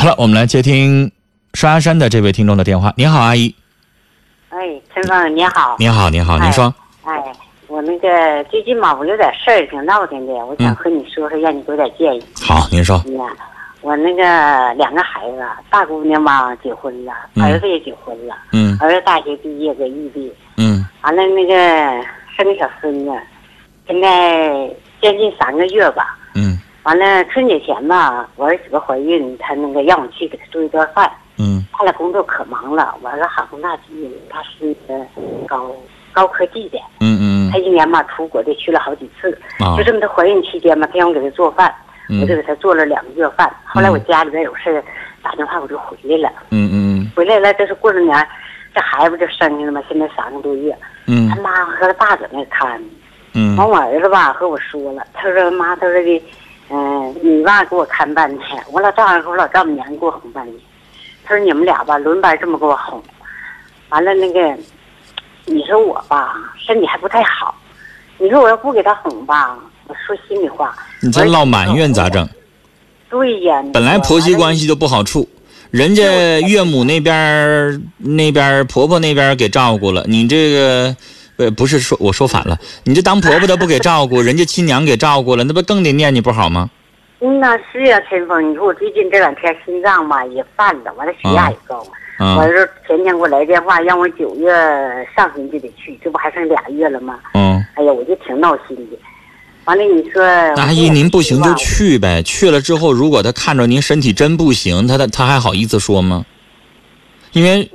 好了，我们来接听双鸭山的这位听众的电话。您好，阿姨。哎，陈峰，你好。您好，您好，您说。哎，我那个最近嘛，我有点事儿，挺闹腾的，我想和你说说，让你给我点建议。好，您说。呀，我那个两个孩子，大姑娘嘛结婚了，儿子也结婚了。嗯。儿子大学毕业，在异地。嗯。完了，那个生个小孙子，现在将近三个月吧。嗯。完了，春节前吧，我儿媳妇怀孕，她那个让我去给她做一顿饭。嗯。他俩工作可忙了，我儿子哈工大毕业，他是高高科技的。嗯嗯。他一年嘛出国的去了好几次。啊。就这么，他怀孕期间嘛，他让我给他做饭，我就给他做了两个月饭。后来我家里边有事打电话我就回来了。嗯嗯回来了，这是过了年，这孩子就生下了嘛，现在三个多月。嗯。他妈和他爸在那看。嗯。完，我儿子吧和我说了，他说妈，他说的。嗯，你爸给我看半天，我老丈人和我老丈母娘给我哄半天。他说你们俩吧轮班这么给我哄，完了那个，你说我吧身体还不太好，你说我要不给他哄吧，我说心里话。你这唠埋怨咋整？对呀。本来婆媳关系就不好。处，人家岳母那边那边婆婆那边给照顾了，你这个。呃，不是说我说反了，你这当婆婆的不给照顾，人家亲娘给照顾了，那不更得念你不好吗？嗯呐，是呀，陈峰，你说我最近这两天心脏吧也犯了，完了血压也高，完了前天给我来电话，让我九月上旬就得去，这不还剩俩月了吗？嗯。哎呀，我就挺闹心的。完了，你说阿姨，您不行就去呗，去了之后，如果他看着您身体真不行，他他他还好意思说吗？因为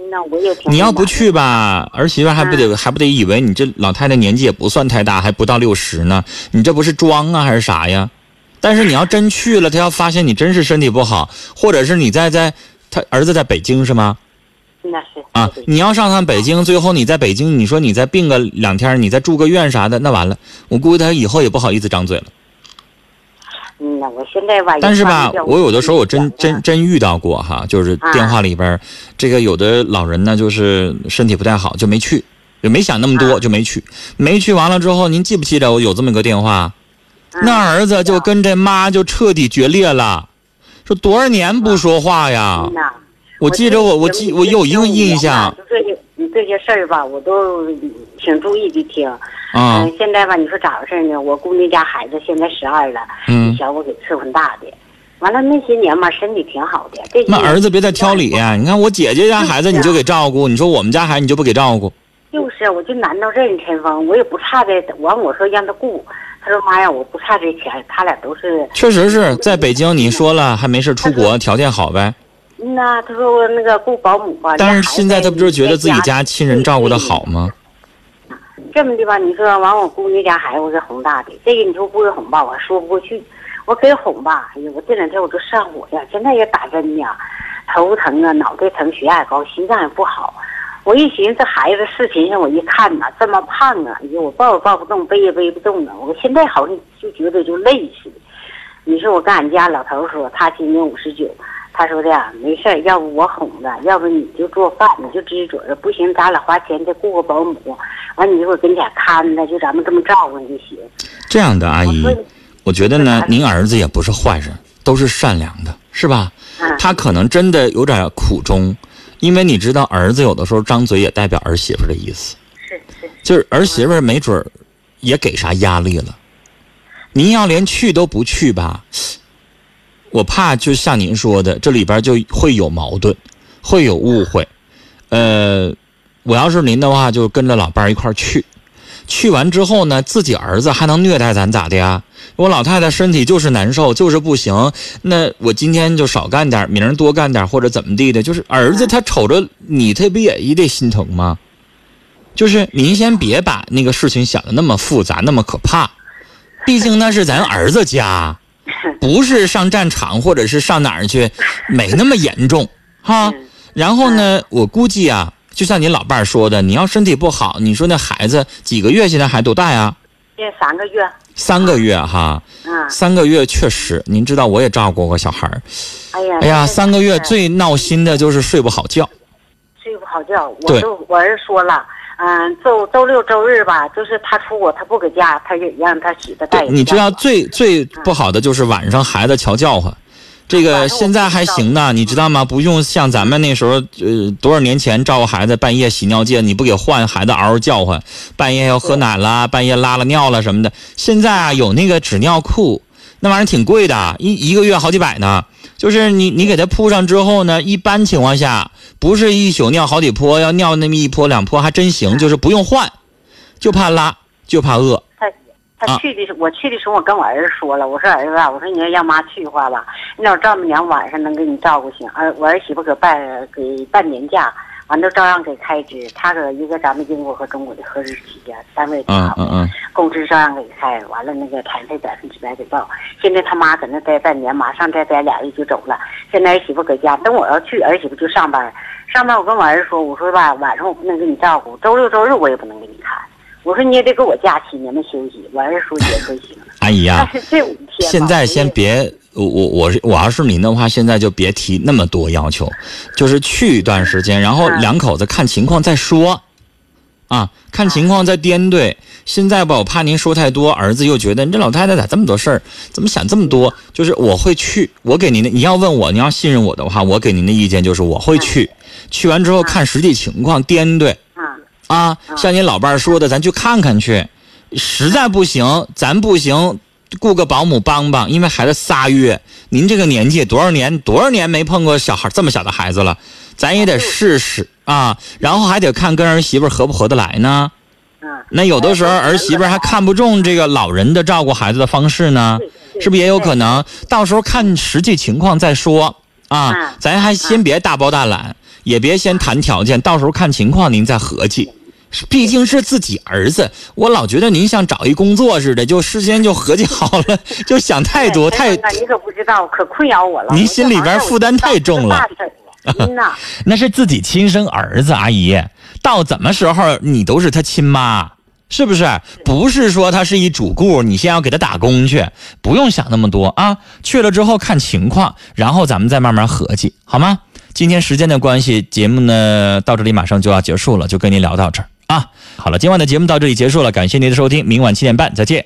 你要不去吧，儿媳妇还不得还不得以为你这老太太年纪也不算太大，还不到六十呢，你这不是装啊还是啥呀？但是你要真去了，他要发现你真是身体不好，或者是你在在他儿子在北京是吗？那是啊，你要上趟北京，最后你在北京，你说你再病个两天，你再住个院啥的，那完了，我估计他以后也不好意思张嘴了。嗯呐，我现在吧，但是吧，我有的时候我真真真遇到过哈，就是电话里边，这个有的老人呢，就是身体不太好，就没去，也没想那么多，就没去。没去完了之后，您记不记得我有这么个电话？那儿子就跟这妈就彻底决裂了，说多少年不说话呀？我记着我我记我有一个印象。这些这些事儿吧，我都挺注意的听。嗯，现在吧，你说咋回事呢？我姑娘家孩子现在十二了，嗯，小我给伺候大的，完了那些年嘛，身体挺好的。这那儿子别再挑理呀！你看我姐姐家孩子你就给照顾，你说我们家孩子你就不给照顾？就是，我就难到这，陈峰，我也不差这，完我说让他顾，他说妈呀，我不差这钱，他俩都是。确实是在北京，你说了还没事出国，条件好呗。嗯呐，他说我那个雇保姆吧。但是现在他不就是觉得自己家亲人照顾的好吗？这么的吧，你说完我姑娘家孩子我给哄大的，这个你说不给哄吧，我说不过去。我给哄吧，哎呀，我这两天我都上火呀，现在也打针呢，头疼啊，脑袋疼，血压高，心脏也不好。我一寻思，这孩子视频上我一看呐，这么胖啊，哎呀，我抱也抱不动，背也背不动啊。我现在好像就觉得就累似的。你说我跟俺家老头说，他今年五十九。他说的呀，没事要不我哄着，要不你就做饭，你就自己做着，不行咱俩花钱再雇个保姆，完你就我跟前看着，就咱们这么照顾就行。这样的阿姨，我觉得呢，您儿子也不是坏人，都是善良的，是吧？他可能真的有点苦衷，因为你知道，儿子有的时候张嘴也代表儿媳妇的意思，是，就是儿媳妇没准也给啥压力了。您要连去都不去吧？我怕就像您说的，这里边就会有矛盾，会有误会。呃，我要是您的话，就跟着老伴儿一块儿去。去完之后呢，自己儿子还能虐待咱咋的呀？我老太太身体就是难受，就是不行。那我今天就少干点，明儿多干点，或者怎么地的？就是儿子他瞅着你，他不也也得心疼吗？就是您先别把那个事情想的那么复杂，那么可怕。毕竟那是咱儿子家。不是上战场或者是上哪儿去，没那么严重哈。然后呢，我估计啊，就像您老伴儿说的，你要身体不好，你说那孩子几个月？现在还多大呀？现在三个月。三个月哈。嗯。三个月确实，您知道我也照顾过小孩儿。哎呀。哎呀，三个月最闹心的就是睡不好觉。睡不好觉，我都我儿子说了。嗯，周周六周日吧，就是他出国，他不搁家，他也让他媳妇带。你知道最最不好的就是晚上孩子瞧叫唤，这个现在还行呢，你知道吗？不用像咱们那时候，呃，多少年前照顾孩子，半夜洗尿介，你不给换，孩子嗷嗷叫唤，半夜要喝奶啦，半夜拉了尿了什么的。现在啊，有那个纸尿裤，那玩意儿挺贵的，一一个月好几百呢。就是你你给他铺上之后呢，一般情况下不是一宿尿好几泼，要尿那么一泼两泼还真行，就是不用换，就怕拉，就怕饿。他去的时候，我去的时候，我跟我儿子说了，我说儿子啊，我说你要让妈去的话吧，你老丈母娘晚上能给你照顾行，儿我儿媳妇搁办给办年假，完都照样给开支，他搁一个咱们英国和中国的合资企业单位嗯嗯嗯，工资照样给开，完了那个产费百分之百给报。现在他妈搁那待半年，马上再待俩月就走了。现在儿媳妇搁家，等我要去，儿媳妇就上班，上班我跟我儿子说，我说吧，晚上我不能给你照顾，周六周日我也不能给你看。我说你也得给我假期，你们休息。我儿子说也说行。阿姨呀，这五天现在先别，我我我是我要是您的话，现在就别提那么多要求，就是去一段时间，然后两口子看情况再说，啊，看情况再掂对。现在吧，我怕您说太多，儿子又觉得你这老太太咋这么多事儿，怎么想这么多？就是我会去，我给您的，你要问我，你要信任我的话，我给您的意见就是我会去，去完之后看实际情况掂对。啊，像您老伴儿说的，咱去看看去。实在不行，咱不行，雇个保姆帮帮。因为孩子仨月，您这个年纪多少年多少年没碰过小孩这么小的孩子了，咱也得试试啊。然后还得看跟儿媳妇合不合得来呢。那有的时候儿媳妇还看不中这个老人的照顾孩子的方式呢，是不是也有可能？到时候看实际情况再说啊。咱还先别大包大揽。也别先谈条件，到时候看情况您再合计。毕竟是自己儿子，我老觉得您像找一工作似的，就事先就合计好了，就想太多太。你可不知道，可困扰我了。您心里边负担太重了。呐，那是自己亲生儿子，阿姨，到怎么时候你都是他亲妈，是不是？不是说他是一主顾，你先要给他打工去，不用想那么多啊。去了之后看情况，然后咱们再慢慢合计，好吗？今天时间的关系，节目呢到这里马上就要结束了，就跟您聊到这儿啊。好了，今晚的节目到这里结束了，感谢您的收听，明晚七点半再见。